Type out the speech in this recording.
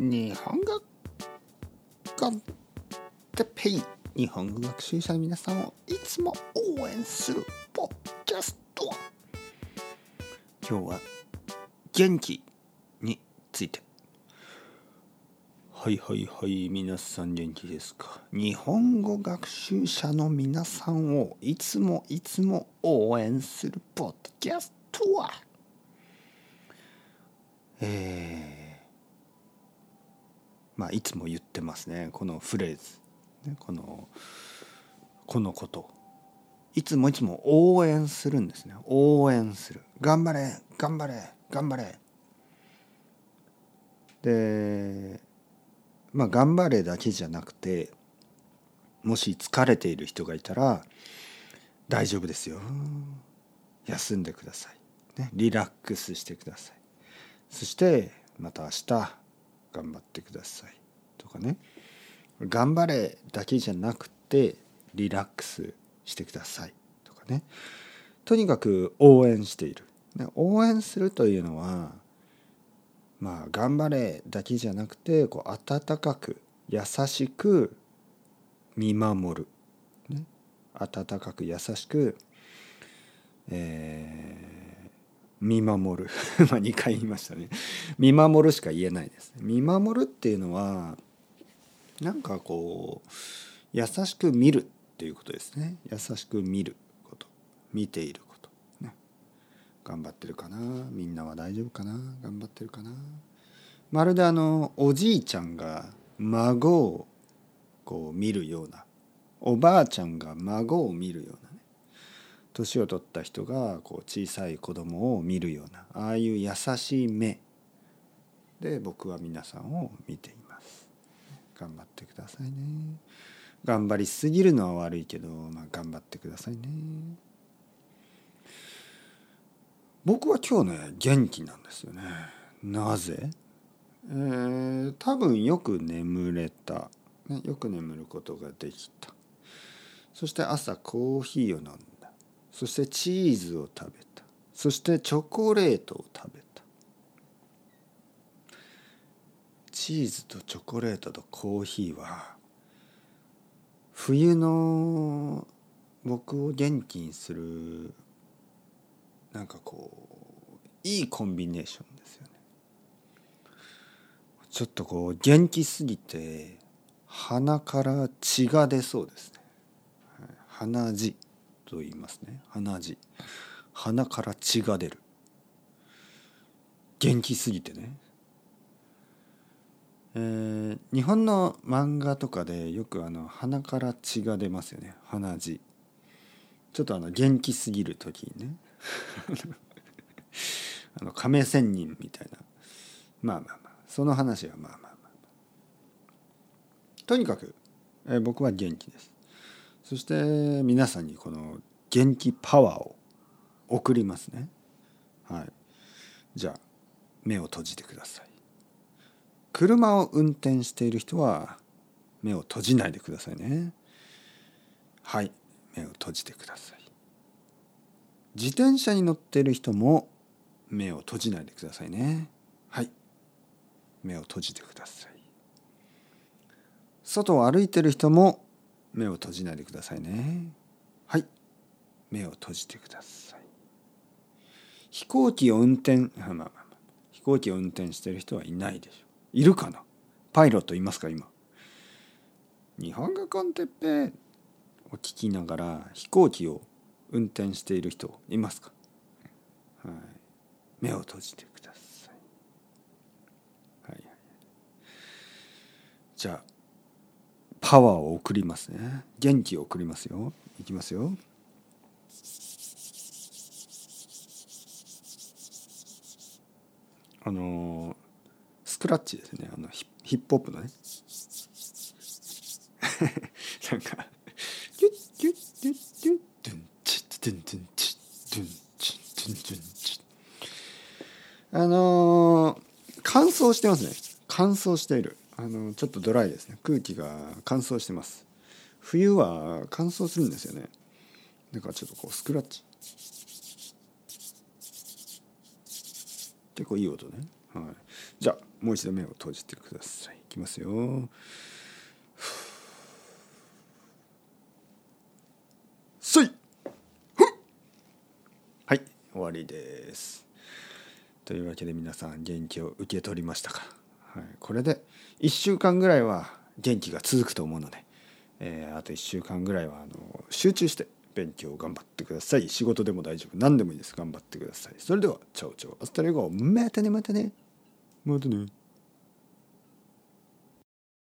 日本語コンテペイ日本語学習者の皆さんをいつも応援するポッキャスト今日は元気について。はいはいはい皆さん元気ですか？日本語学習者の皆さんをいつもいつも応援するポッドキャストは。えー、まあいつも言ってますね。このフレーズ、ね、このこのこと。いつもいつも応援するんですね。応援する。頑張れ頑張れ頑張れ。でまあ頑張れだけじゃなくてもし疲れている人がいたら大丈夫ですよ。休んでください、ね、リラックスしてください。そしてまた明日頑張ってください。とかね。頑張れだけじゃなくてリラックスしてください。とかね。とにかく応援している。応援するというのはまあ頑張れだけじゃなくてこう温かく優しく見守る、ね、温かく優しく、えー、見守る。まあ2回言いましたね。見守るしか言えないです見守るっていうのはなんかこう優しく見るっていうことですね。優しく見ること。見ていること、ね。頑張ってるかな。みんなは大丈夫かな。頑張ってるかな。まるであのおじいちゃんが孫をこう見るようなおばあちゃんが孫を見るような年を取った人がこう小さい子供を見るようなああいう優しい目で僕は皆さんを見ています。頑張ってくださいね。頑張りすぎるのは悪いけど、まあ、頑張ってくださいね。僕は今日ね元気なんですよね。なぜ？えー、多分よく眠れた、ね、よく眠ることができた。そして朝コーヒーを飲んそしてチーズを食べた。そしてチョコレートを食べた。チーズとチョコレートとコーヒーは冬の僕を元気にするなんかこういいコンビネーションですよね。ちょっとこう元気すぎて鼻から血が出そうですね。鼻血。と言いますね。鼻血。鼻から血が出る。元気すぎてね。えー、日本の漫画とかでよくあの鼻から血が出ますよね。鼻血。ちょっとあの元気すぎる時にね。あの亀仙人みたいな。まあまあまあ。その話はまあまあまあ、とにかく、えー、僕は元気です。そして皆さんにこの元気パワーを送りますね。はい。じゃあ目を閉じてください。車を運転している人は目を閉じないでくださいね。はい。目を閉じてください。自転車に乗っている人も目を閉じないでくださいね。はい。目を閉じてください。外を歩いている人も目を閉じないでくださいね。はい。目を閉じてください。飛行機を運転まあまあまあ。飛行機を運転してる人はいないでしょいるかな？パイロットいますか今？日本語コンテッペを聞きながら飛行機を運転している人いますか、はい、目を閉じてください、はい、じゃあパワーを送りますね。元気を送りますよ。いきますよ。あのスクラッチですね。あのヒップホップのね。なんかキュッキュッキュッキュッドゥンチッドゥンドゥンチッドゥンチッドゥンドゥンチッあのー、乾燥してますね乾燥しているあの、ちょっとドライですね。空気が乾燥してます。冬は乾燥するんですよね。だからちょっとこうスクラッチ。結構いい音ね、はい、じゃあもう一度目を閉じてください。いきますよ。そい。はい。終わりです。というわけで皆さん元気を受け取りましたか、はい、これで1週間ぐらいは元気が続くと思うので、えー、あと1週間ぐらいはあの集中して勉強頑張ってください。仕事でも大丈夫。何でもいいです。頑張ってください。それでは Ciao ciao。 Hasta luego。またねまたね。またね。